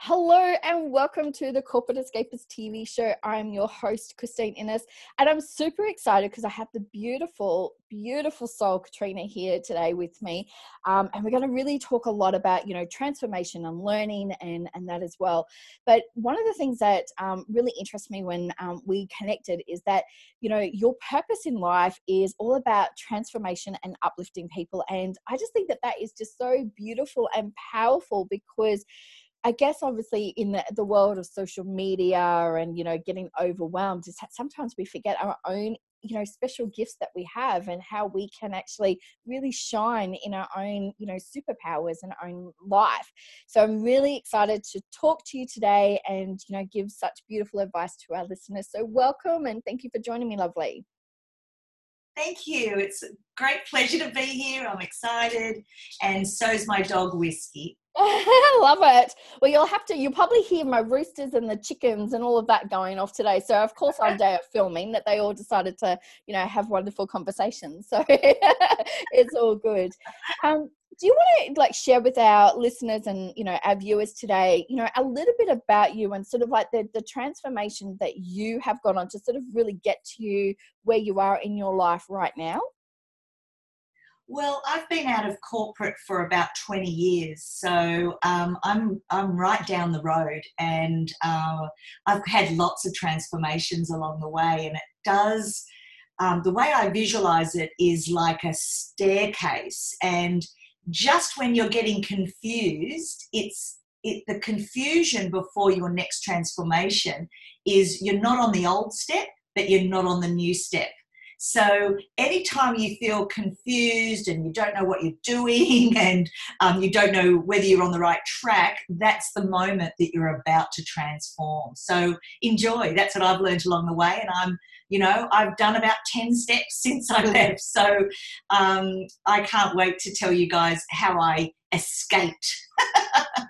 Hello and welcome to the Corporate Escapists TV show. I'm your host, Christine Innes, and I'm super excited because I have the beautiful, beautiful soul Katrena here today with me. Um, and we're going to really talk a lot about, you know, transformation and learning and, and that as well. But one of the things that um, really interests me when um, we connected is that, you know, your purpose in life is all about transformation and uplifting people. And I just think that that is just so beautiful and powerful because I guess obviously in the, the world of social media and you know getting overwhelmed, sometimes we forget our own you know special gifts that we have and how we can actually really shine in our own you know superpowers and own life. So i'm really excited to talk to you today and you know give such beautiful advice to our listeners. So welcome and thank you for joining me lovely Thank you. It's a great pleasure to be here. I'm excited. And so's my dog, Whiskey. I love it. Well, you'll have to, you'll probably hear my roosters and the chickens and all of that going off today. So, of course, on day of filming, that they all decided to, you know, have wonderful conversations. So, it's all good. Um, do you want to like share with our listeners and you know our viewers today you know a little bit about you and sort of like the, the transformation that you have gone on to sort of really get to you where you are in your life right now well, I've been out of corporate for about 20 years, so um, I'm I'm right down the road, and uh, I've had lots of transformations along the way, and it does. Um, the way I visualize it is like a staircase, and just when you're getting confused, it's it, the confusion before your next transformation is you're not on the old step, but you're not on the new step. So anytime you feel confused and you don't know what you're doing and um, you don't know whether you're on the right track, that's the moment that you're about to transform. So enjoy. That's what I've learned along the way, and I'm you know i've done about 10 steps since i left so um, i can't wait to tell you guys how i escaped.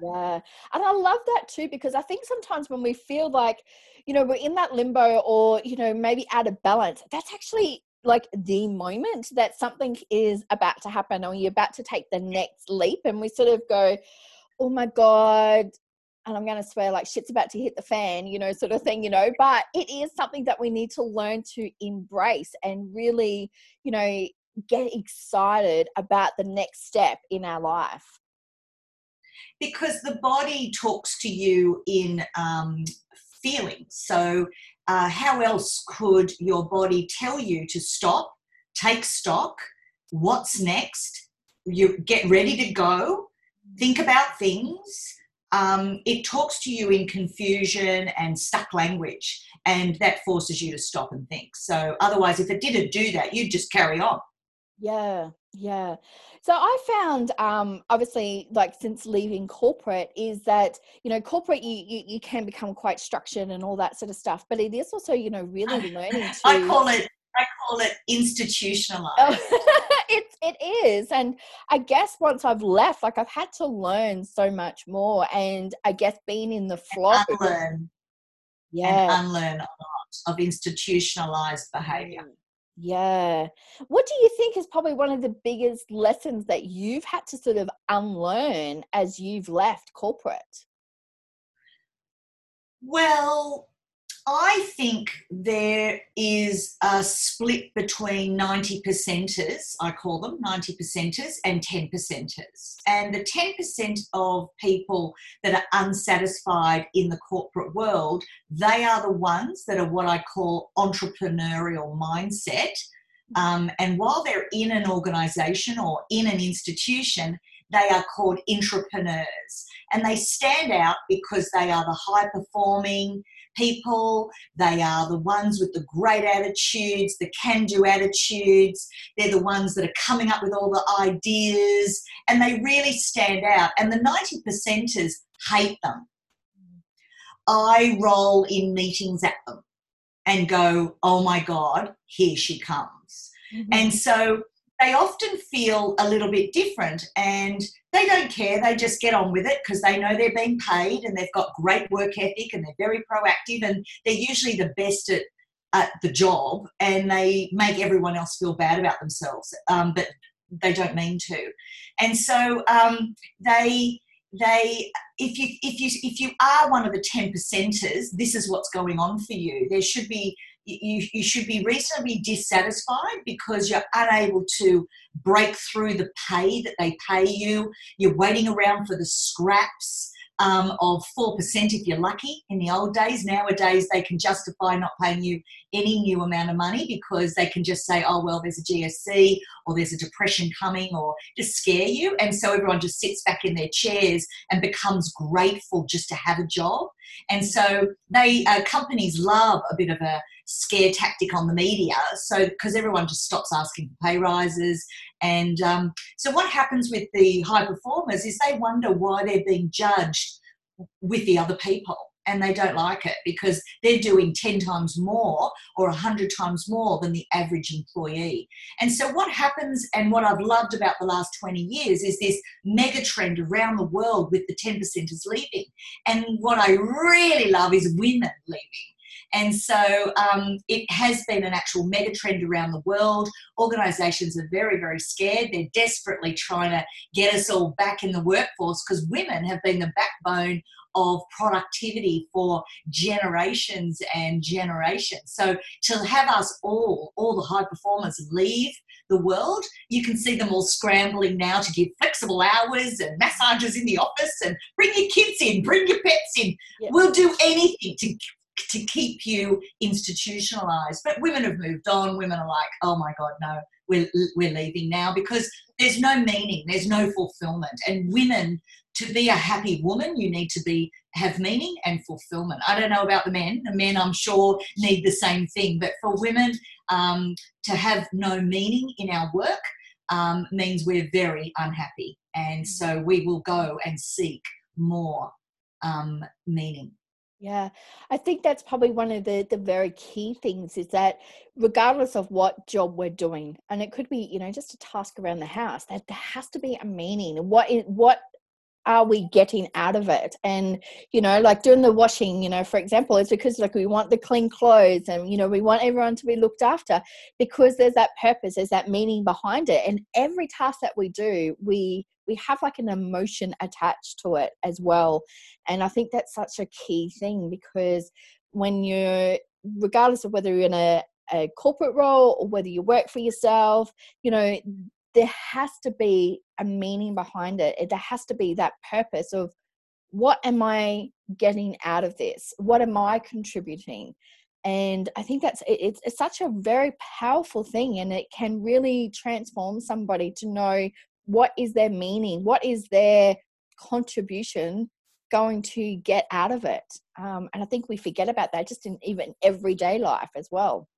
Yeah and i love that too because i think sometimes when we feel like you know we're in that limbo or you know maybe out of balance that's actually like the moment that something is about to happen or you're about to take the next leap and we sort of go oh my god and I'm going to swear like shit's about to hit the fan, you know, sort of thing, you know, but it is something that we need to learn to embrace and really, you know, get excited about the next step in our life. Because the body talks to you in um, feelings. So, uh, how else could your body tell you to stop, take stock, what's next, you get ready to go, think about things? um, it talks to you in confusion and stuck language, and that forces you to stop and think. So, otherwise, if it didn't do that, you'd just carry on. Yeah, yeah. So I found, um, obviously, like since leaving corporate, is that you know corporate you, you you can become quite structured and all that sort of stuff, but it is also you know really learning to. I call it I call it institutionalized. Oh, it, it is. And I guess once I've left, like I've had to learn so much more. And I guess being in the flow. And unlearn. Yeah. And unlearn a lot of institutionalized behavior. Mm, yeah. What do you think is probably one of the biggest lessons that you've had to sort of unlearn as you've left corporate? Well, I think there is a split between 90 percenters, I call them 90 percenters, and 10 percenters. And the 10% of people that are unsatisfied in the corporate world, they are the ones that are what I call entrepreneurial mindset. Um, and while they're in an organization or in an institution, they are called entrepreneurs. And they stand out because they are the high performing, people. They are the ones with the great attitudes, the can do attitudes. They're the ones that are coming up with all the ideas and they really stand out. And the 90 percenters hate them. I roll in meetings at them and go, oh my God, here she comes. Mm-hmm. And so they often feel a little bit different and they don't care. They just get on with it because they know they're being paid and they've got great work ethic and they're very proactive and they're usually the best at, at the job and they make everyone else feel bad about themselves, um, but they don't mean to. And so um, they they if you if you if you are one of the 10 percenters this is what's going on for you there should be you, you should be reasonably dissatisfied because you're unable to break through the pay that they pay you you're waiting around for the scraps um, of 4% if you're lucky in the old days. Nowadays, they can justify not paying you any new amount of money because they can just say, oh, well, there's a GFC or there's a depression coming or just scare you. And so everyone just sits back in their chairs and becomes grateful just to have a job. And so they uh, companies love a bit of a scare tactic on the media. So because everyone just stops asking for pay rises, and um, so what happens with the high performers is they wonder why they're being judged with the other people and they don't like it because they're doing 10 times more or 100 times more than the average employee. And so, what happens, and what I've loved about the last 20 years, is this mega trend around the world with the 10 percenters leaving. And what I really love is women leaving. And so um, it has been an actual mega trend around the world. Organizations are very, very scared. They're desperately trying to get us all back in the workforce because women have been the backbone of productivity for generations and generations. So to have us all, all the high performers, leave the world, you can see them all scrambling now to give flexible hours and massages in the office and bring your kids in, bring your pets in. Yeah. We'll do anything to to keep you institutionalized. But women have moved on. Women are like, oh my God, no, we're, we're leaving now because there's no meaning, there's no fulfillment. And women, to be a happy woman, you need to be have meaning and fulfillment. I don't know about the men. The men, I'm sure, need the same thing. But for women, um, to have no meaning in our work um, means we're very unhappy. And so we will go and seek more um, meaning. Yeah, I think that's probably one of the the very key things is that regardless of what job we're doing, and it could be you know just a task around the house, that there has to be a meaning. What is what are we getting out of it? And you know like doing the washing you know for example it's because like we want the clean clothes and you know we want everyone to be looked after because there's that purpose there's that meaning behind it. And every task that we do we we have like an emotion attached to it as well. And i think that's such a key thing because when you're regardless of whether you're in a, a corporate role or whether you work for yourself you know there has to be a meaning behind it there has to be that purpose of what am i getting out of this? What am i contributing? And i think that's it's, it's such a very powerful thing and it can really transform somebody to know what is their meaning what is their contribution going to get out of it um, and i think we forget about that just in even everyday life as well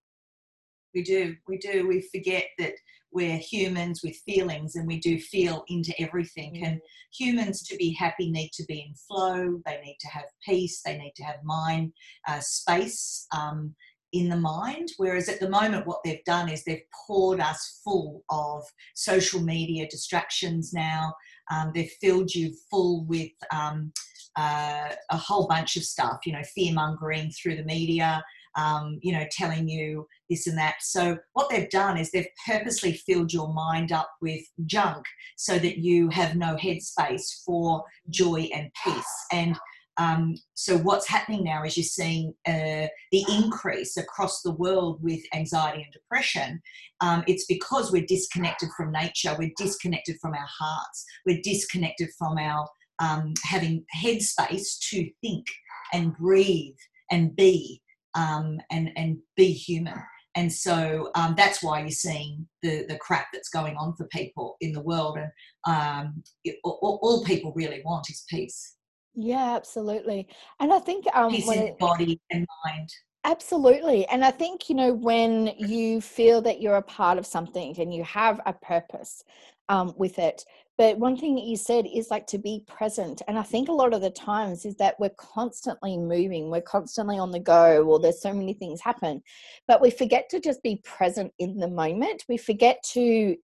we do we do we forget that we're humans with feelings and we do feel into everything mm. and humans to be happy need to be in flow they need to have peace they need to have mind uh, space um, in the mind. Whereas at the moment, what they've done is they've poured us full of social media distractions now. Um, they've filled you full with um, uh, a whole bunch of stuff, you know, fear mongering through the media. Um, you know, telling you this and that. So, what they've done is they've purposely filled your mind up with junk so that you have no headspace for joy and peace. And um, so what's happening now is you're seeing uh, the increase across the world with anxiety and depression. Um, it's because we're disconnected from nature, we're disconnected from our hearts, we're disconnected from our um, having headspace to think and breathe and be um, and and be human. And so um, that's why you're seeing the, the crap that's going on for people in the world. And um, it, all, all people really want is peace. Yeah, absolutely. And I think um peace in it, body and mind. Absolutely. And I think, you know, when you feel that you're a part of something and you have a purpose um, with it. But one thing that you said is like to be present. And I think a lot of the times is that we're constantly moving, we're constantly on the go, or there's so many things happen. But we forget to just be present in the moment. We forget to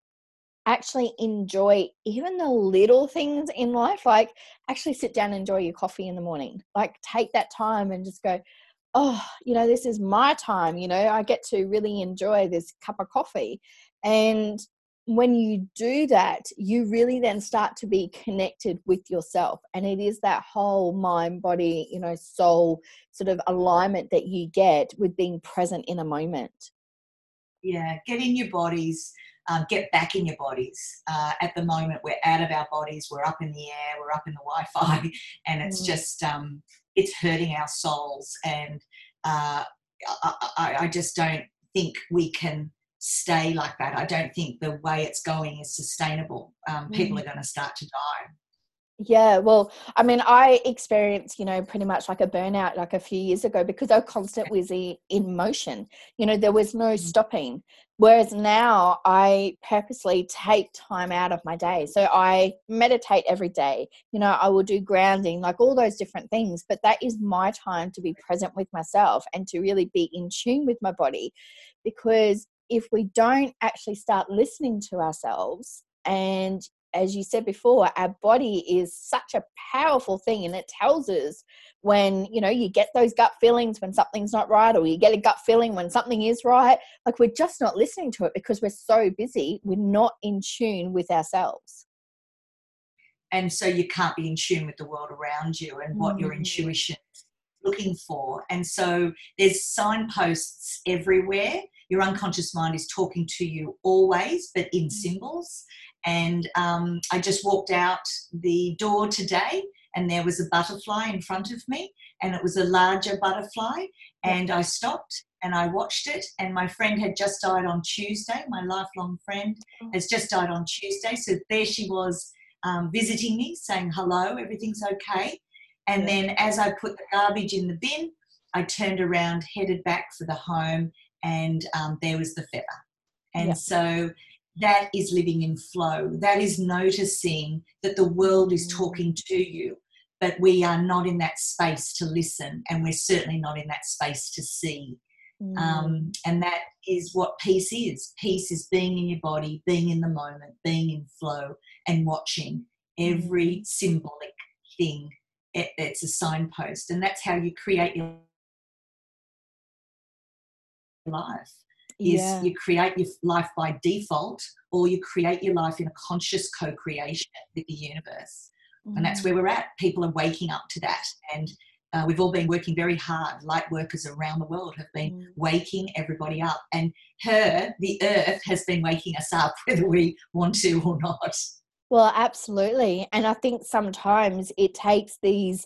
actually enjoy even the little things in life like actually sit down and enjoy your coffee in the morning like take that time and just go oh you know this is my time you know i get to really enjoy this cup of coffee and when you do that, you really then start to be connected with yourself. And it is that whole mind, body, you know, soul sort of alignment that you get with being present in a moment. Yeah, get in your bodies, um, get back in your bodies. Uh, at the moment, we're out of our bodies, we're up in the air, we're up in the Wi Fi, and it's mm. just, um, it's hurting our souls. And uh, I, I, I just don't think we can stay like that. I don't think the way it's going is sustainable. Um, people mm. are going to start to die. Yeah, well, I mean, I experienced, you know, pretty much like a burnout like a few years ago because I was constantly in motion. You know, there was no mm. stopping. Whereas now I purposely take time out of my day. So I meditate every day. You know, I will do grounding, like all those different things. But that is my time to be present with myself and to really be in tune with my body because if we don't actually start listening to ourselves and as you said before our body is such a powerful thing and it tells us when you know you get those gut feelings when something's not right or you get a gut feeling when something is right like we're just not listening to it because we're so busy we're not in tune with ourselves and so you can't be in tune with the world around you and what mm. your intuition looking for and so there's signposts everywhere your unconscious mind is talking to you always, but in mm. symbols. And um, I just walked out the door today and there was a butterfly in front of me and it was a larger butterfly and i stopped and i watched it and my friend had just died on tuesday my lifelong friend oh. has just died on tuesday so there she was um, visiting me saying hello everything's okay and then as i put the garbage in the bin i turned around headed back for the home and um, there was the feather. And yep. so that is living in flow. That is noticing that the world is mm. talking to you, but we are not in that space to listen, and we're certainly not in that space to see. Mm. Um, and that is what peace is. Peace is being in your body, being in the moment, being in flow, and watching every mm. symbolic thing. It, it's a signpost, and that's how you create your life is yeah. you create your life by default or you create your life in a conscious co-creation with the universe mm. and that's mm. where we're at people are waking up to that and uh, we've all been working very hard light workers around the world have been mm. waking everybody up and her the earth has been waking us up whether we want to or not well absolutely and i think sometimes it takes these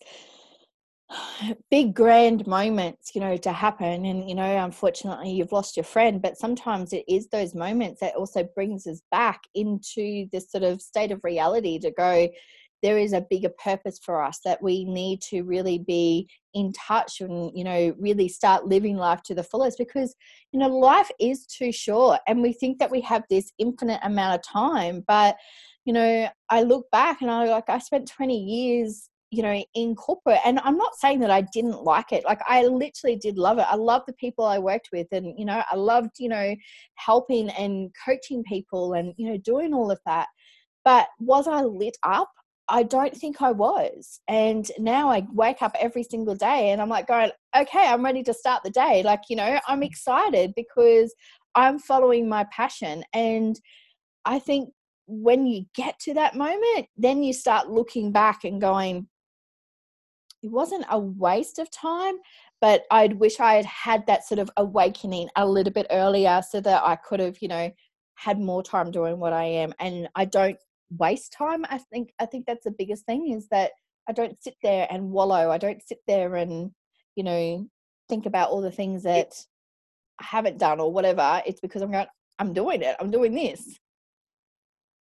big grand moments you know to happen and you know unfortunately you've lost your friend but sometimes it is those moments that also brings us back into this sort of state of reality to go there is a bigger purpose for us that we need to really be in touch and you know really start living life to the fullest because you know life is too short and we think that we have this infinite amount of time but you know i look back and i like i spent 20 years you know in corporate and i'm not saying that i didn't like it like i literally did love it. I love the people i worked with and you know i loved you know helping and coaching people and you know doing all of that. But was i lit up? I don't think i was. And now i wake up every single day and i'm like going okay i'm ready to start the day. Like you know i'm excited because i'm following my passion. And i think when you get to that moment, then you start looking back and going, it wasn't a waste of time, but I'd wish I had had that sort of awakening a little bit earlier so that I could have, you know, had more time doing what I am. And I don't waste time. I think I think that's the biggest thing is that I don't sit there and wallow. I don't sit there and, you know, think about all the things that I haven't done or whatever. It's because I'm going, I'm doing it. I'm doing this.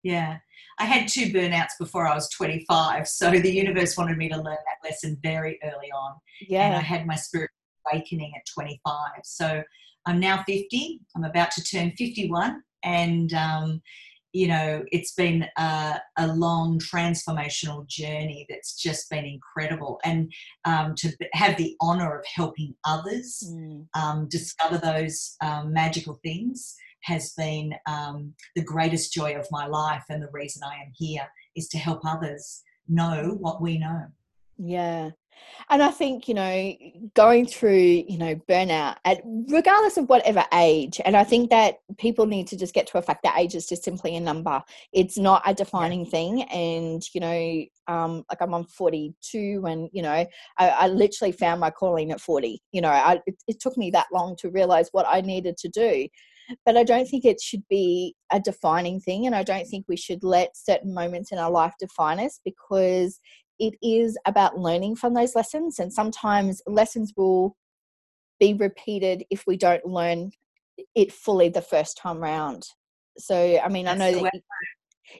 Yeah. I had two burnouts before I was 25. So the universe wanted me to learn that lesson very early on. Yeah. And I had my spirit awakening at 25. So I'm now 50. I'm about to turn 51. And, um, you know, it's been a, a, long transformational journey that's just been incredible. And um, to have the honor of helping others mm. um, discover those um, magical things has been um, the greatest joy of my life. And the reason I am here is to help others know what we know. Yeah. And I think, you know, going through, you know, burnout at regardless of whatever age, and I think that people need to just get to a fact that age is just simply a number. It's not a defining thing. And, you know, um, like I'm on 42 and, you know, I, I literally found my calling at 40. You know, I, it, it took me that long to realize what I needed to do but I don't think it should be a defining thing. And I don't think we should let certain moments in our life define us because it is about learning from those lessons and sometimes lessons will be repeated if we don't learn it fully the first time round. So i mean That's i know that you,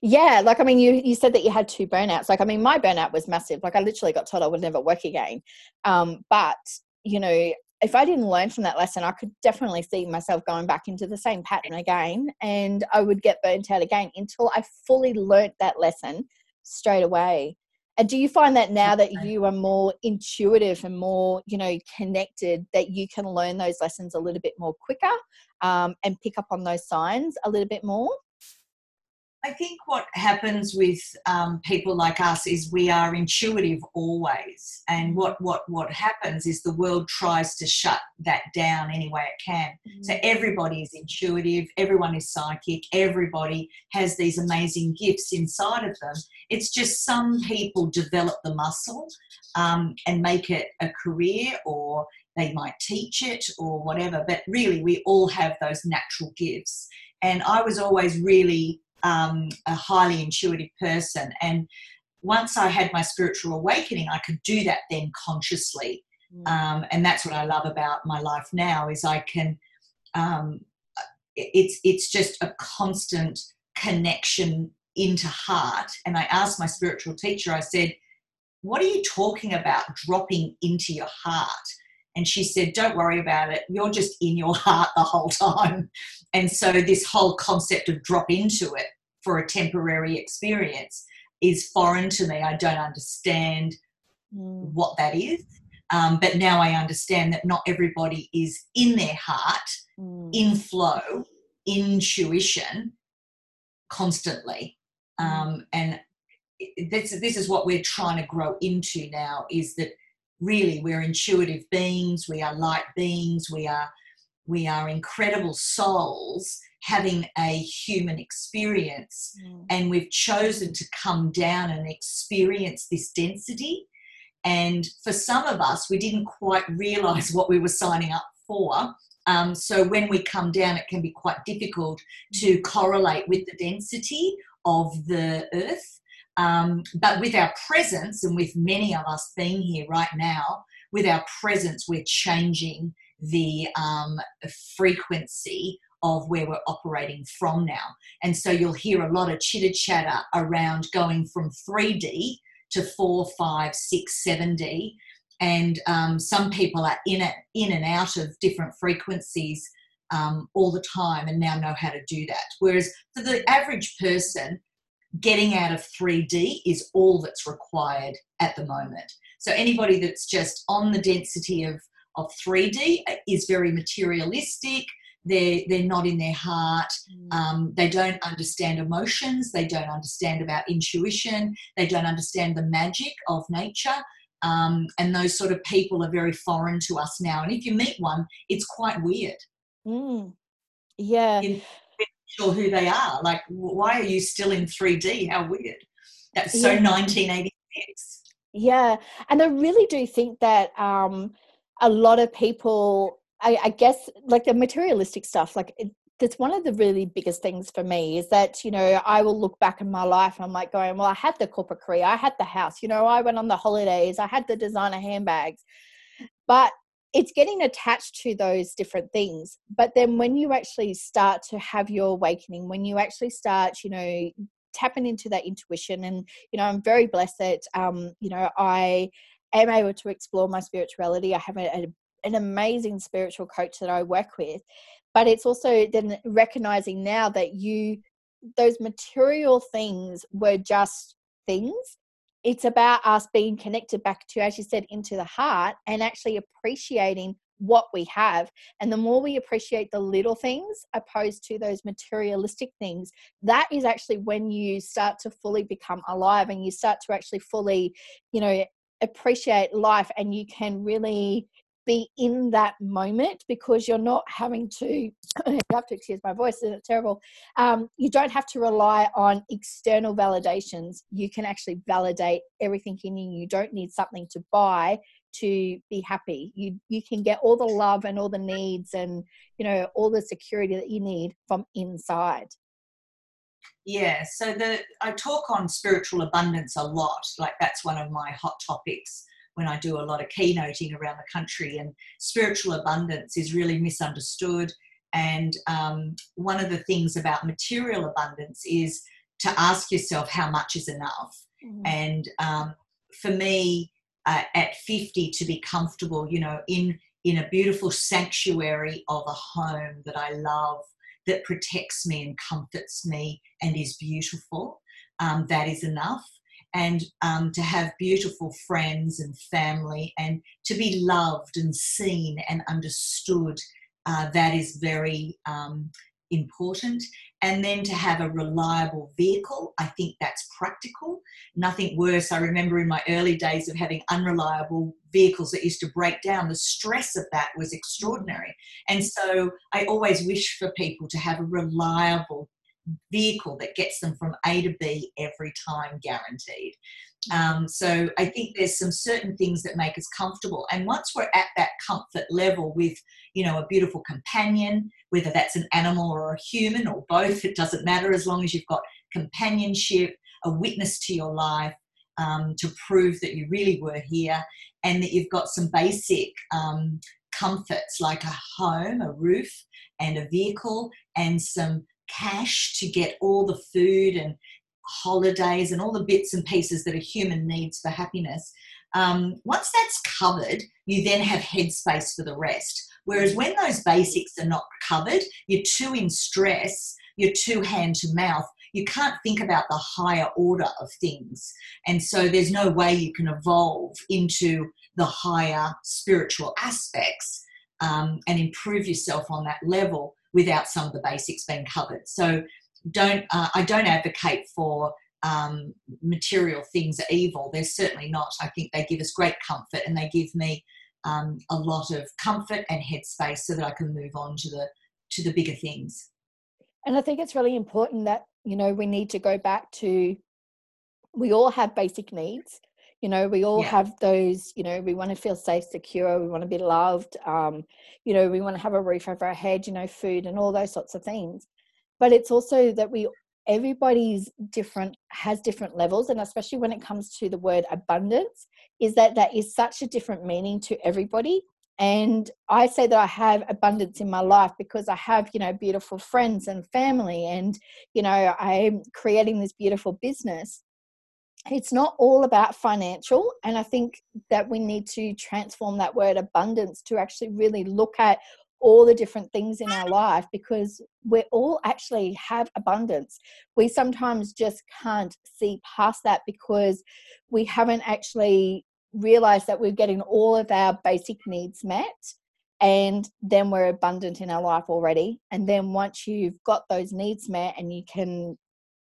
yeah like i mean you you said that you had two burnouts. Like i mean my burnout was massive. Like i literally got told i would never work again. Um but you know if I didn't learn from that lesson, I could definitely see myself going back into the same pattern again and I would get burnt out again until I fully learnt that lesson straight away. And do you find that now that you are more intuitive and more, you know, connected, that you can learn those lessons a little bit more quicker um, and pick up on those signs a little bit more? I think what happens with um, people like us is we are intuitive always, and what what what happens is the world tries to shut that down any way it can. Mm-hmm. So everybody is intuitive, everyone is psychic, everybody has these amazing gifts inside of them. It's just some people develop the muscle um, and make it a career, or they might teach it, or whatever. But really, we all have those natural gifts. And I was always really um, a highly intuitive person. And once I had my spiritual awakening, I could do that then consciously. Mm. Um, and that's what I love about my life now is I can. Um, it's it's just a constant connection into heart. And I asked my spiritual teacher. I said, "What are you talking about? Dropping into your heart?" And she said, Don't worry about it. You're just in your heart the whole time. And so, this whole concept of drop into it for a temporary experience is foreign to me. I don't understand mm. what that is. Um, but now I understand that not everybody is in their heart, mm. in flow, intuition constantly. Mm. Um, and this, this is what we're trying to grow into now is that really we're intuitive beings we are light beings we are we are incredible souls having a human experience. Mm. and we've chosen to come down and experience this density. And for some of us we didn't quite realize what we were signing up for. Um, so when we come down it can be quite difficult to correlate with the density of the earth um, but with our presence, and with many of us being here right now, with our presence, we're changing the um, frequency of where we're operating from now. And so you'll hear a lot of chitter chatter around going from 3D to 4, 5, 6, 7D. And um, some people are in it, in and out of different frequencies um, all the time and now know how to do that. Whereas for the average person, getting out of 3D is all that's required at the moment. So anybody that's just on the density of, of 3D is very materialistic. They're, they're not in their heart. Mm. Um, they don't understand emotions. They don't understand about intuition. They don't understand the magic of nature. Um, and those sort of people are very foreign to us now. And if you meet one, it's quite weird. Mm. Yeah. In, sure who they are. Like, why are you still in 3D? How weird. That's so yeah. 1986. Yeah. And I really do think that um, a lot of people, I, I guess, like the materialistic stuff, like, it, that's one of the really biggest things for me is that you know i will look back in my life and i'm like going well i had the corporate career i had the house you know i went on the holidays i had the designer handbags but it's getting attached to those different things but then when you actually start to have your awakening when you actually start you know tapping into that intuition and you know i'm very blessed that um you know i am able to explore my spirituality. I have a, a, an amazing spiritual coach that i work with but it's also then recognizing now that you those material things were just things it's about us being connected back to, as you said, into the heart and actually appreciating what we have. And the more we appreciate the little things opposed to those materialistic things, that is actually when you start to fully become alive and you start to actually fully, you know, appreciate life and you can really be in that moment because you're not having to I have to excuse my voice it's terrible. Um, you don't have to rely on external validations. You can actually validate everything in you. You don't need something to buy to be happy. You you can get all the love and all the needs and you know all the security that you need from inside. Yeah so the i talk on spiritual abundance a lot like that's one of my hot topics when I do a lot of keynoting around the country. And spiritual abundance is really misunderstood. And um, one of the things about material abundance is to ask yourself how much is enough. Mm. And um, for me, uh, at 50, to be comfortable, you know, in in a beautiful sanctuary of a home that I love, that protects me and comforts me and is beautiful, um, that is enough and um, to have beautiful friends and family and to be loved and seen and understood. Uh, that is very um, important. And then to have a reliable vehicle, I think that's practical. Nothing worse. I remember in my early days of having unreliable vehicles that used to break down, the stress of that was extraordinary. And so I always wish for people to have a reliable vehicle that gets them from A to B every time, guaranteed. Um, so I think there's some certain things that make us comfortable. And once we're at that comfort level with, you know, a beautiful companion, whether that's an animal or a human or both, it doesn't matter as long as you've got companionship, a witness to your life um, to prove that you really were here, and that you've got some basic um, comforts like a home, a roof, and a vehicle, and some cash to get all the food and holidays and all the bits and pieces that a human needs for happiness. Um, once that's covered, you then have headspace for the rest. Whereas when those basics are not covered, you're too in stress, you're too hand to mouth, you can't think about the higher order of things. And so there's no way you can evolve into the higher spiritual aspects um, and improve yourself on that level without some of the basics being covered. So don't uh, I don't advocate for um, material things are evil. They're certainly not. I think they give us great comfort and they give me um, a lot of comfort and headspace so that I can move on to the to the bigger things. And I think it's really important that you know we need to go back to we all have basic needs you know we all yeah. have those you know we want to feel safe secure we want to be loved um, you know we want to have a roof over our head you know food and all those sorts of things. But it's also that we everybody's different has different levels and especially when it comes to the word abundance is that that is such a different meaning to everybody. And i say that i have abundance in my life because i have you know beautiful friends and family and you know i'm creating this beautiful business it's not all about financial and i think that we need to transform that word abundance to actually really look at all the different things in our life because we all actually have abundance. We sometimes just can't see past that because we haven't actually realized that we're getting all of our basic needs met and then we're abundant in our life already. And then once you've got those needs met and you can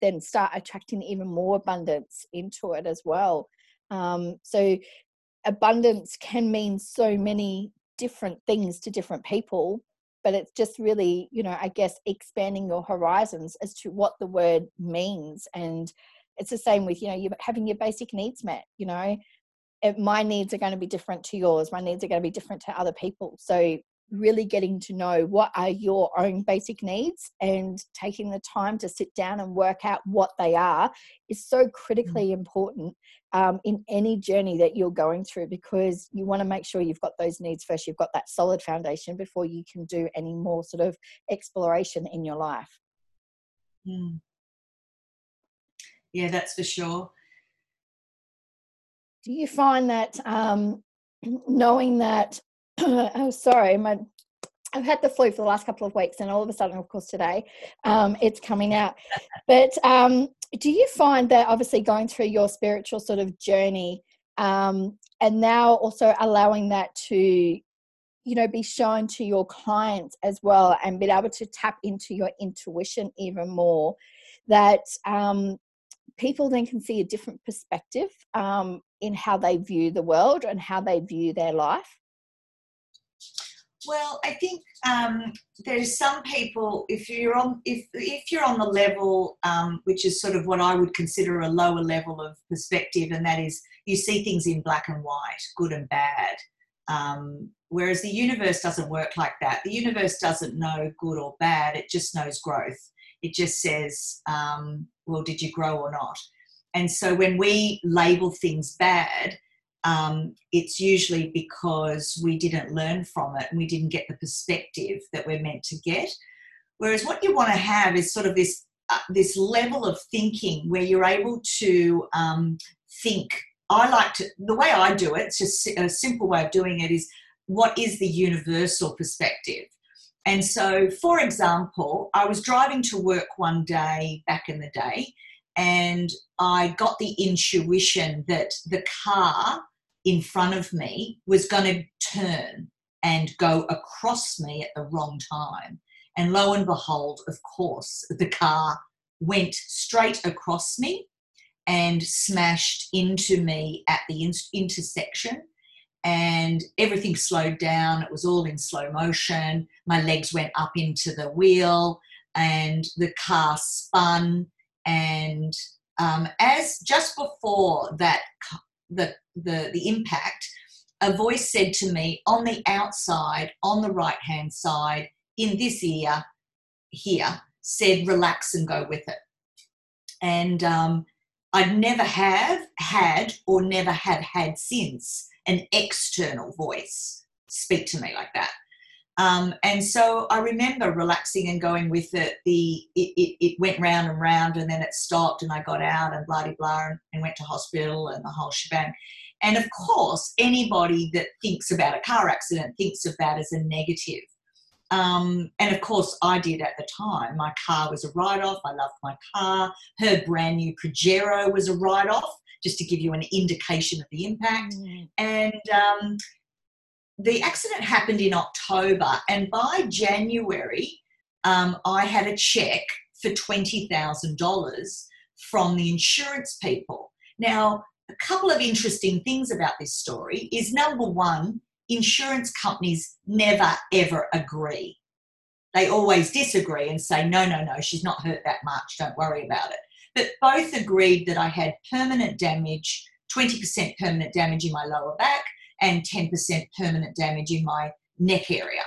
then start attracting even more abundance into it as well. Um, so, abundance can mean so many different things to different people, but it's just really, you know, I guess expanding your horizons as to what the word means. And it's the same with, you know, you're having your basic needs met, you know. my needs are going to be different to yours. My needs are going to be different to other people. So really getting to know what are your own basic needs and taking the time to sit down and work out what they are is so critically mm. important um, in any journey that you're going through because you want to make sure you've got those needs first you've got that solid foundation before you can do any more sort of exploration in your life mm. yeah that's for sure do you find that um, knowing that oh, sorry, my I've had the flu for the last couple of weeks, and all of a sudden, of course, today um, it's coming out. But um, do you find that obviously going through your spiritual sort of journey, um, and now also allowing that to, you know, be shown to your clients as well, and be able to tap into your intuition even more, that um, people then can see a different perspective um, in how they view the world and how they view their life? Well, I think um, there's some people. If you're on, if if you're on the level, um, which is sort of what I would consider a lower level of perspective, and that is you see things in black and white, good and bad. Um, whereas the universe doesn't work like that. The universe doesn't know good or bad. It just knows growth. It just says, um, well, did you grow or not? And so when we label things bad, um, it's usually because we didn't learn from it and we didn't get the perspective that we're meant to get. Whereas what you want to have is sort of this uh, this level of thinking where you're able to um, think. I like to the way I do it. It's just a simple way of doing it. Is what is the universal perspective? And so, for example, I was driving to work one day back in the day, and I got the intuition that the car in front of me was going to turn and go across me at the wrong time. And lo and behold, of course, the car went straight across me and smashed into me at the in- intersection. And everything slowed down. It was all in slow motion. My legs went up into the wheel, and the car spun. And um, as just before that the, the, the impact, a voice said to me on the outside, on the right hand side, in this ear, here, said, relax and go with it. And um, I'd never have had or never have had since an external voice speak to me like that. Um, and so I remember relaxing and going with it. The it, it, it, went round and round, and then it stopped, and I got out and blah blah blah, and, and went to hospital and the whole shebang. And of course, anybody that thinks about a car accident thinks of that as a negative. Um, and of course, I did at the time. My car was a write off. I loved my car. Her brand new Pajero was a write off, just to give you an indication of the impact. Mm. And um, the accident happened in October, and by January, um, I had a check for $20,000 from the insurance people. Now, a couple of interesting things about this story is number one, insurance companies never ever agree. They always disagree and say, no, no, no, she's not hurt that much, don't worry about it. But both agreed that I had permanent damage, 20% permanent damage in my lower back, and 10% permanent damage in my neck area.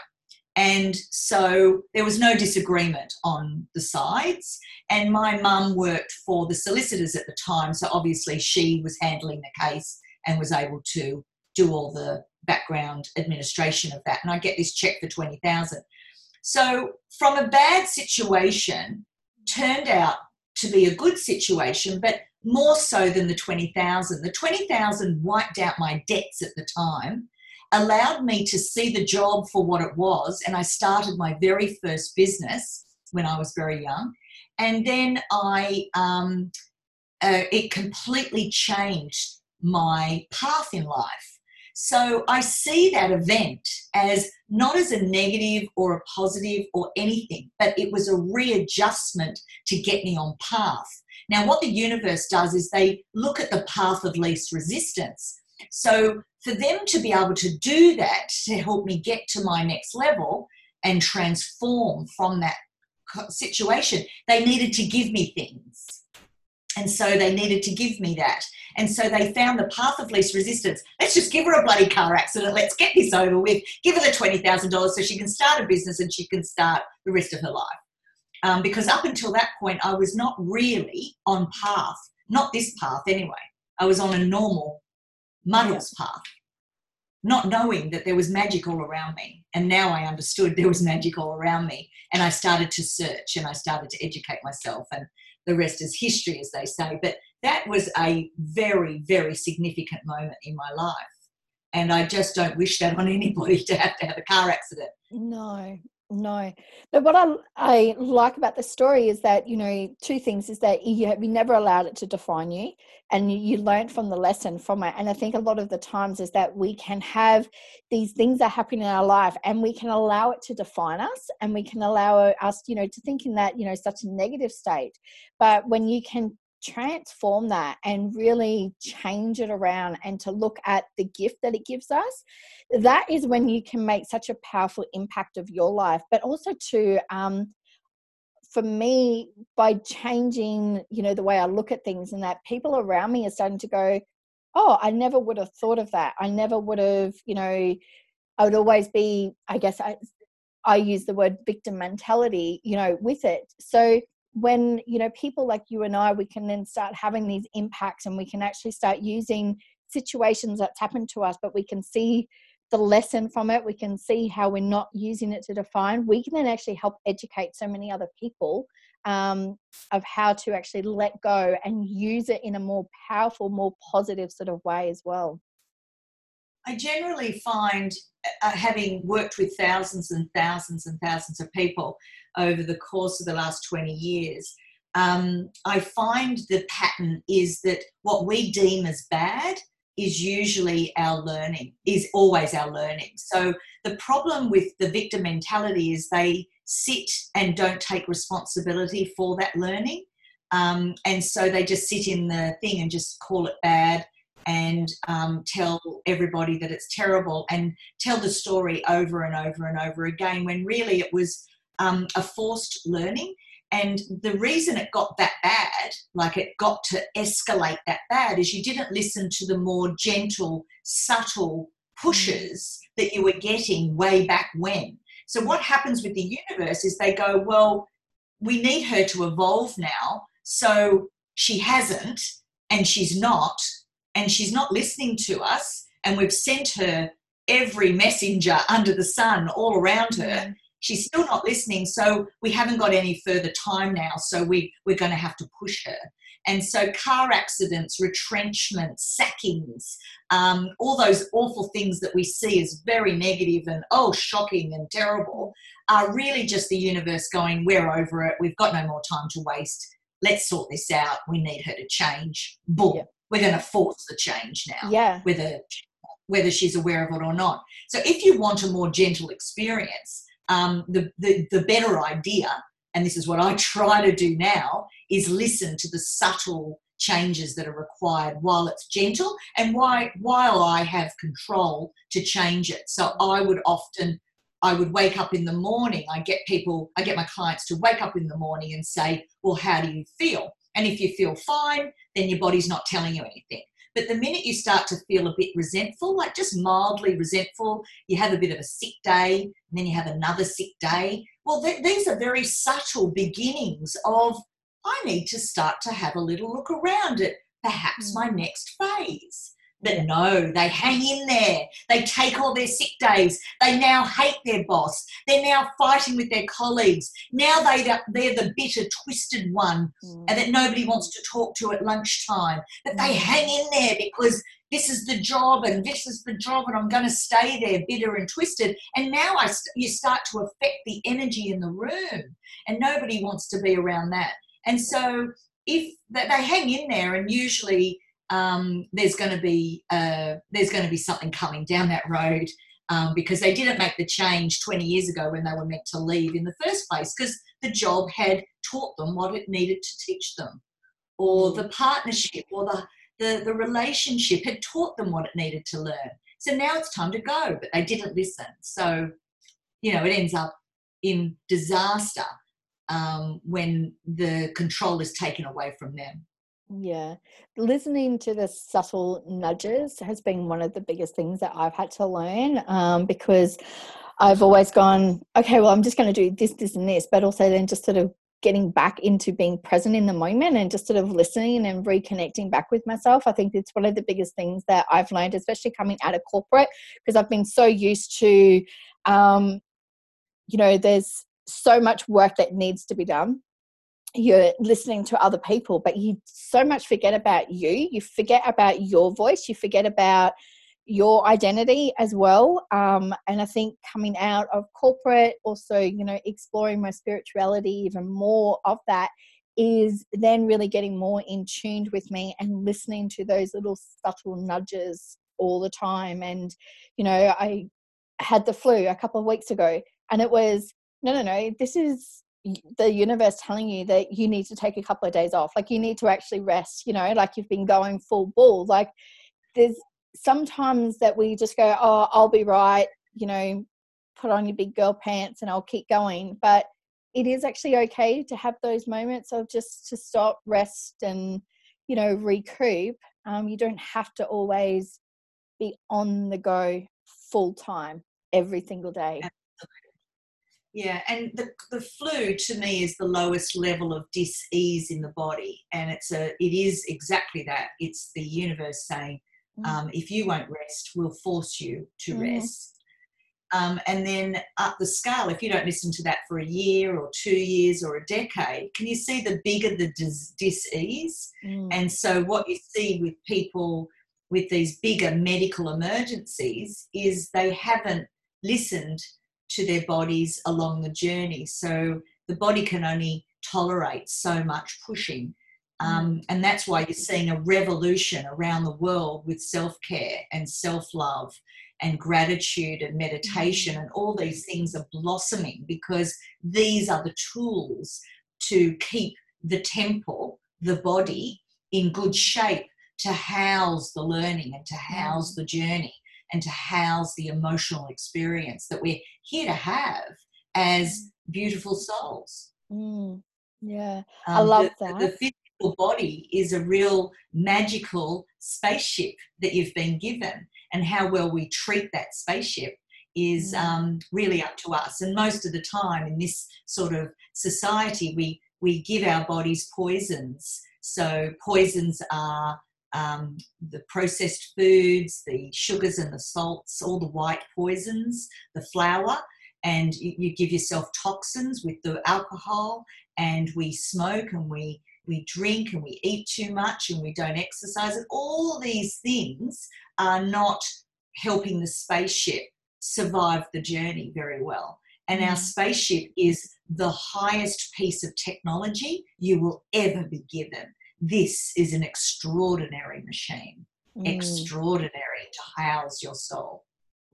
And so there was no disagreement on the sides. And my mum worked for the solicitors at the time, so obviously she was handling the case and was able to do all the background administration of that. And I get this check for 20,000. So from a bad situation turned out to be a good situation, but more so than the 20,000. The 20,000 wiped out my debts at the time, allowed me to see the job for what it was, and I started my very first business when I was very young. And then I, um, uh, it completely changed my path in life. So I see that event as not as a negative or a positive or anything, but it was a readjustment to get me on path. Now, what the universe does is they look at the path of least resistance. So, for them to be able to do that to help me get to my next level and transform from that situation, they needed to give me things. And so they needed to give me that. And so they found the path of least resistance. Let's just give her a bloody car accident. Let's get this over with. Give her the $20,000 so she can start a business and she can start the rest of her life um, because up until that point, I was not really on path, not this path anyway. I was on a normal muggles path, not knowing that there was magic all around me. And now I understood there was magic all around me. And I started to search and I started to educate myself. And the rest is history, as they say. But that was a very, very significant moment in my life. And I just don't wish that on anybody to have to have a car accident. No, no, but what I, I like about the story is that you know two things is that you have you never allowed it to define you, and you, you learned from the lesson from it. And I think a lot of the times is that we can have these things that happen in our life, and we can allow it to define us, and we can allow us you know to think in that you know such a negative state. But when you can transform that and really change it around and to look at the gift that it gives us that is when you can make such a powerful impact of your life. But also to um, for me by changing you know the way i look at things and that people around me are starting to go oh i never would have thought of that. I never would have you know i would always be i guess i i use the word victim mentality you know with it. So when you know people like you and i we can then start having these impacts and we can actually start using situations that's happened to us but we can see the lesson from it. We can see how we're not using it to define. We can then actually help educate so many other people um, of how to actually let go and use it in a more powerful more positive sort of way as well i generally find uh, having worked with thousands and thousands and thousands of people over the course of the last 20 years um, i find the pattern is that what we deem as bad is usually our learning, is always our learning. So the problem with the victim mentality is they sit and don't take responsibility for that learning. Um, and so they just sit in the thing and just call it bad and um, tell everybody that it's terrible and tell the story over and over and over again when really it was um, a forced learning and the reason it got that bad, like it got to escalate that bad, is you didn't listen to the more gentle, subtle pushes that you were getting way back when. So, what happens with the universe is they go, Well, we need her to evolve now. So, she hasn't, and she's not, and she's not listening to us. And we've sent her every messenger under the sun all around her she's still not listening. So we haven't got any further time now so we we're going to have to push her. And so car accidents retrenchments sackings um, all those awful things that we see as very negative and oh shocking and terrible are really just the universe going we're over it. We've got no more time to waste. Let's sort this out. We need her to change. Boom. Yeah. We're going to force the change now yeah whether whether she's aware of it or not so if you want a more gentle experience um, the, the, the better idea, and this is what I try to do now, is listen to the subtle changes that are required while it's gentle and why while I have control to change it. So I would often I would wake up in the morning. I get people, I get my clients to wake up in the morning and say, Well, how do you feel? And if you feel fine, then your body's not telling you anything. But the minute you start to feel a bit resentful, like just mildly resentful, you have a bit of a sick day, and then you have another sick day. Well, th- these are very subtle beginnings of I need to start to have a little look around at perhaps my mm. next phase. But no, they hang in there. They take all their sick days. They now hate their boss. They're now fighting with their colleagues. Now they, they're the bitter, twisted one mm. and that nobody wants to talk to at lunchtime. But they mm. hang in there because this is the job and this is the job and I'm going to stay there bitter and twisted. And now I, you start to affect the energy in the room and nobody wants to be around that. And so if they hang in there and usually um, there's going to be uh, there's going to be something coming down that road um, because they didn't make the change 20 years ago when they were meant to leave in the first place because the job had taught them what it needed to teach them or the partnership or the, the, the relationship had taught them what it needed to learn. So now it's time to go but they didn't listen. So you know it ends up in disaster um, when the control is taken away from them yeah. Listening to the subtle nudges has been one of the biggest things that I've had to learn um, because I've always gone, okay, well, I'm just going to do this, this, and this, but also then just sort of getting back into being present in the moment and just sort of listening and reconnecting back with myself. I think it's one of the biggest things that I've learned, especially coming out of corporate, because I've been so used to, um, you know, there's so much work that needs to be done you're listening to other people, but you so much forget about you. You forget about your voice. You forget about your identity as well. Um, and I think coming out of corporate, also, you know, exploring my spirituality, even more of that is then really getting more in tuned with me and listening to those little subtle nudges all the time. And, you know, I had the flu a couple of weeks ago and it was, no, no, no, this is the universe telling you that you need to take a couple of days off like you need to actually rest you know like you've been going full ball like there's sometimes that we just go oh i'll be right you know put on your big girl pants and i'll keep going but it is actually okay to have those moments of just to stop rest and you know recoup. Um, you don't have to always be on the go full time every single day yeah, and the, the flu to me is the lowest level of dis-ease in the body, and it's a it is exactly that. It's the universe saying, mm. um, if you won't rest, we'll force you to mm. rest. Um, and then up the scale, if you don't listen to that for a year or two years or a decade, can you see the bigger the dis- dis-ease? Mm. And so what you see with people with these bigger medical emergencies is they haven't listened to their bodies along the journey. So the body can only tolerate so much pushing. Mm. Um, and that's why you're seeing a revolution around the world with self care and self love and gratitude and meditation, mm. and all these things are blossoming because these are the tools to keep the temple, the body, in good shape to house the learning and to house mm. the journey and to house the emotional experience that we're here to have as mm. beautiful souls. Mm, yeah, um, I love the, that. The physical body is a real magical spaceship that you've been given, and how well we treat that spaceship is mm. um, really up to us. And most of the time in this sort of society, we we give our bodies poisons. So poisons are um, the processed foods, the sugars and the salts, all the white poisons, the flour, and you, you give yourself toxins with the alcohol. And we smoke and we we drink and we eat too much and we don't exercise. And all these things are not helping the spaceship survive the journey very well. And our mm. spaceship is the highest piece of technology you will ever be given this is an extraordinary machine, mm. extraordinary to house your soul.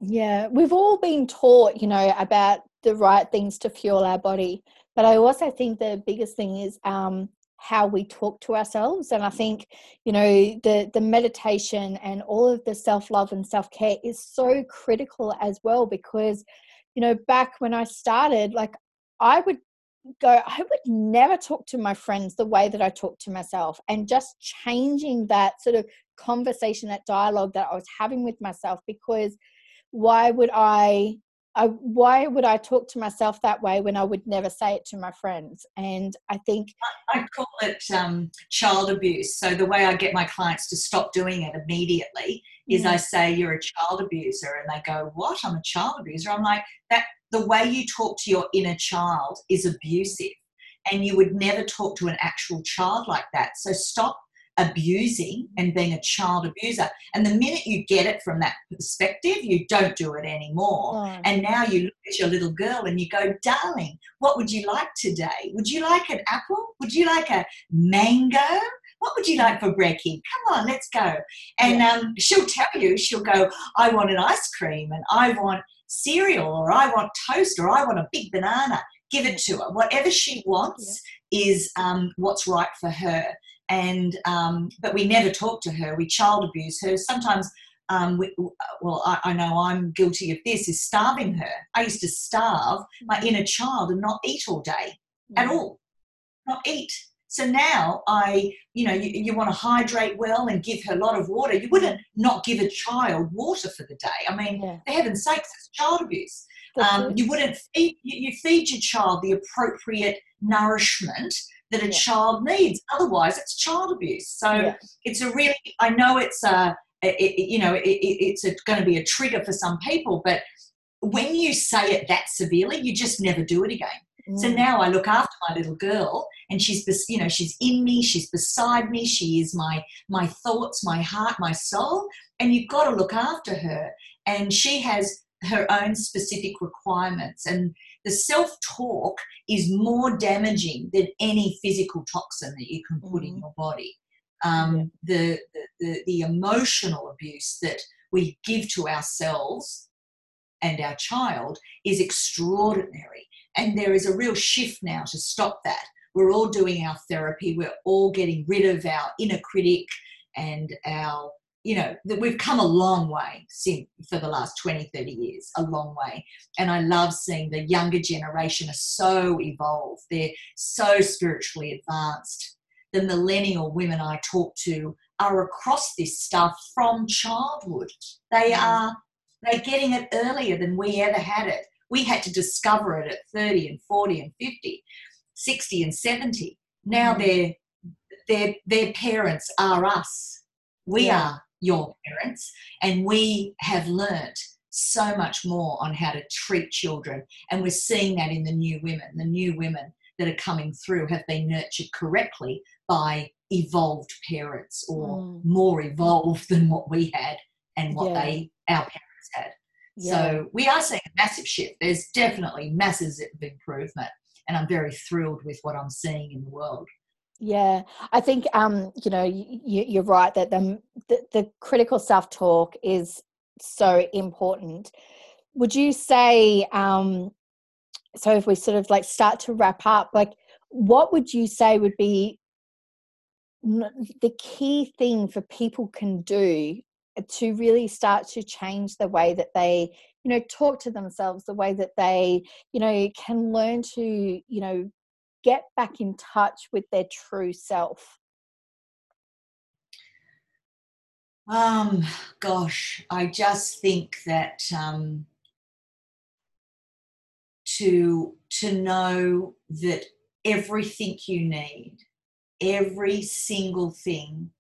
Yeah, we've all been taught, you know, about the right things to fuel our body. But I also think the biggest thing is um, how we talk to ourselves. And I think, you know, the, the meditation and all of the self love and self care is so critical as well because, you know, back when I started, like I would go, I would never talk to my friends the way that I talk to myself. And just changing that sort of conversation, that dialogue that I was having with myself, because why would I I, why would I talk to myself that way when I would never say it to my friends? And I think I call it um, child abuse. So the way I get my clients to stop doing it immediately is I say you're a child abuser, and they go, "What? I'm a child abuser." I'm like that. The way you talk to your inner child is abusive, and you would never talk to an actual child like that. So stop abusing and being a child abuser. And the minute you get it from that perspective, you don't do it anymore. Oh. And now you look at your little girl and you go, darling, what would you like today? Would you like an apple? Would you like a mango? What would you like for brekkie? Come on, let's go. And yeah. um, she'll tell you, she'll go, I want an ice cream and I want cereal or I want toast or I want a big banana. Give it to her. Whatever she wants yeah. is um, what's right for her and um, but we never talk to her. We child abuse her. Sometimes, um, we, well, I, I, know I'm guilty of this. Is starving her. I used to starve my inner child and not eat all day at all, not eat. So now I, you know, you, you want to hydrate well and give her a lot of water. You wouldn't not give a child water for the day. I mean, yeah. for heaven's sakes, it's child abuse. Um, you wouldn't feed you, feed your child the appropriate nourishment that a yeah. child needs. Otherwise, it's child abuse. So yeah. it's a really, I know it's a, it, you know, it, it's going to be a trigger for some people, but when you say it that severely, you just never do it again. Mm. So now I look after my little girl, and she's, you know, she's in me, she's beside me, she is my my thoughts, my heart, my soul, and you've got to look after her, and she has her own specific requirements and the self talk is more damaging than any physical toxin that you can put mm-hmm. in your body. Um, the, the, the, the emotional abuse that we give to ourselves and our child is extraordinary. And there is a real shift now to stop that. We're all doing our therapy, we're all getting rid of our inner critic and our you know that we've come a long way since for the last 20 30 years a long way. And i love seeing the younger generation are so evolved. They're so spiritually advanced. The millennial women i talk to are across this stuff from childhood. They mm. are they're getting it earlier than we ever had it we had to discover it at 30 and 40 and 50 60 and 70 now their their their parents are us we yeah. are your parents, and we have learnt so much more on how to treat children. And we're seeing that in the new women. The new women that are coming through have been nurtured correctly by evolved parents or mm. more evolved than what we had and what yeah. they our parents had. Yeah. So we are seeing a massive shift. There's definitely masses of improvement. And I'm very thrilled with what I'm seeing in the world. Yeah, I think um, you know you, are right that the, the, the critical self talk is so important. Would you say um, so? If we sort of like start to wrap up, like what would you say would be the key thing for people can do to really start to change the way that they you know talk to themselves the way that they you know can learn to you know get back in touch with their true self? Um, gosh, I just think that um, to to know that everything you need, every single thing,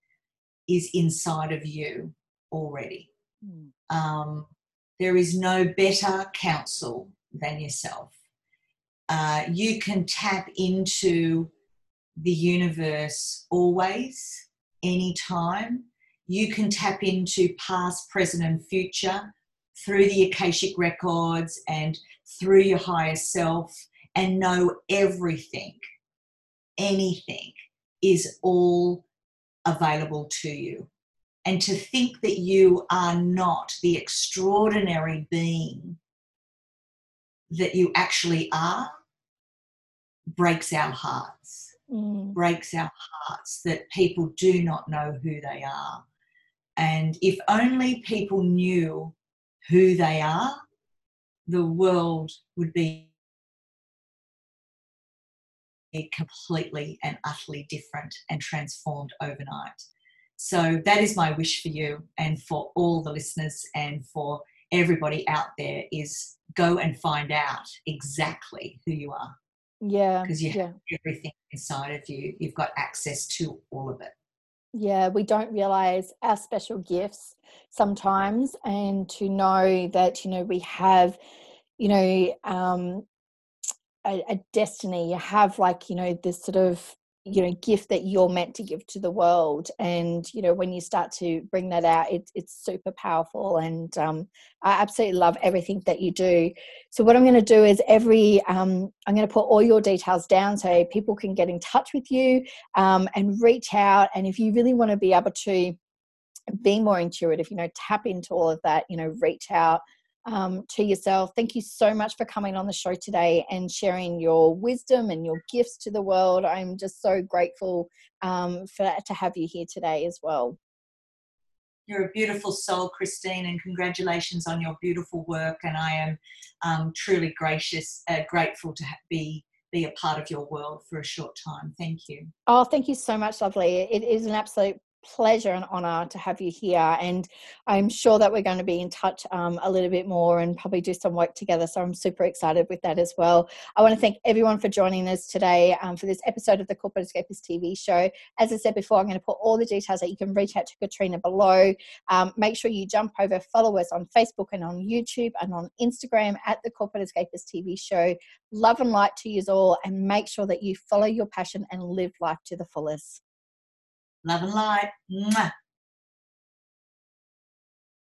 is inside of you already. Mm. Um, there is no better counsel than yourself. Uh, you can tap into the universe always, anytime. You can tap into past, present, and future through the Akashic records and through your higher self and know everything, anything is all available to you. And to think that you are not the extraordinary being that you actually are breaks our hearts, mm. breaks our hearts that people do not know who they are. And if only people knew who they are, the world would be completely and utterly different and transformed overnight. So that is my wish for you and for all the listeners and for everybody out there is go and find out exactly who you are. Yeah. Because you yeah. have everything inside of you. You've got access to all of it. Yeah, we don't realize our special gifts sometimes, and to know that, you know, we have, you know, um, a, a destiny, you have like, you know, this sort of you know gift that you're meant to give to the world. And you know when you start to bring that out it's it's super powerful. And um, i absolutely love everything that you do. So what i'm going to do is every um, i'm going to put all your details down so people can get in touch with you um, and reach out. And if you really want to be able to be more intuitive you know tap into all of that you know reach out um, to yourself. Thank you so much for coming on the show today and sharing your wisdom and your gifts to the world. I'm just so grateful um, for to have you here today as well. You're a beautiful soul, Christine, and congratulations on your beautiful work. And I am um, truly gracious, uh, grateful to be be a part of your world for a short time. Thank you. Oh, thank you so much, lovely. It is an absolute pleasure and honor to have you here. And I'm sure that we're going to be in touch um, a little bit more and probably do some work together. So I'm super excited with that as well. I want to thank everyone for joining us today um, for this episode of the Corporate Escapist TV show. As I said before, I'm going to put all the details that you can reach out to Katrena below. Um, make sure you jump over, follow us on Facebook and on YouTube and on Instagram at the Corporate Escapist TV show. Love and light to you all, and make sure that you follow your passion and live life to the fullest. Love and light. Mwah.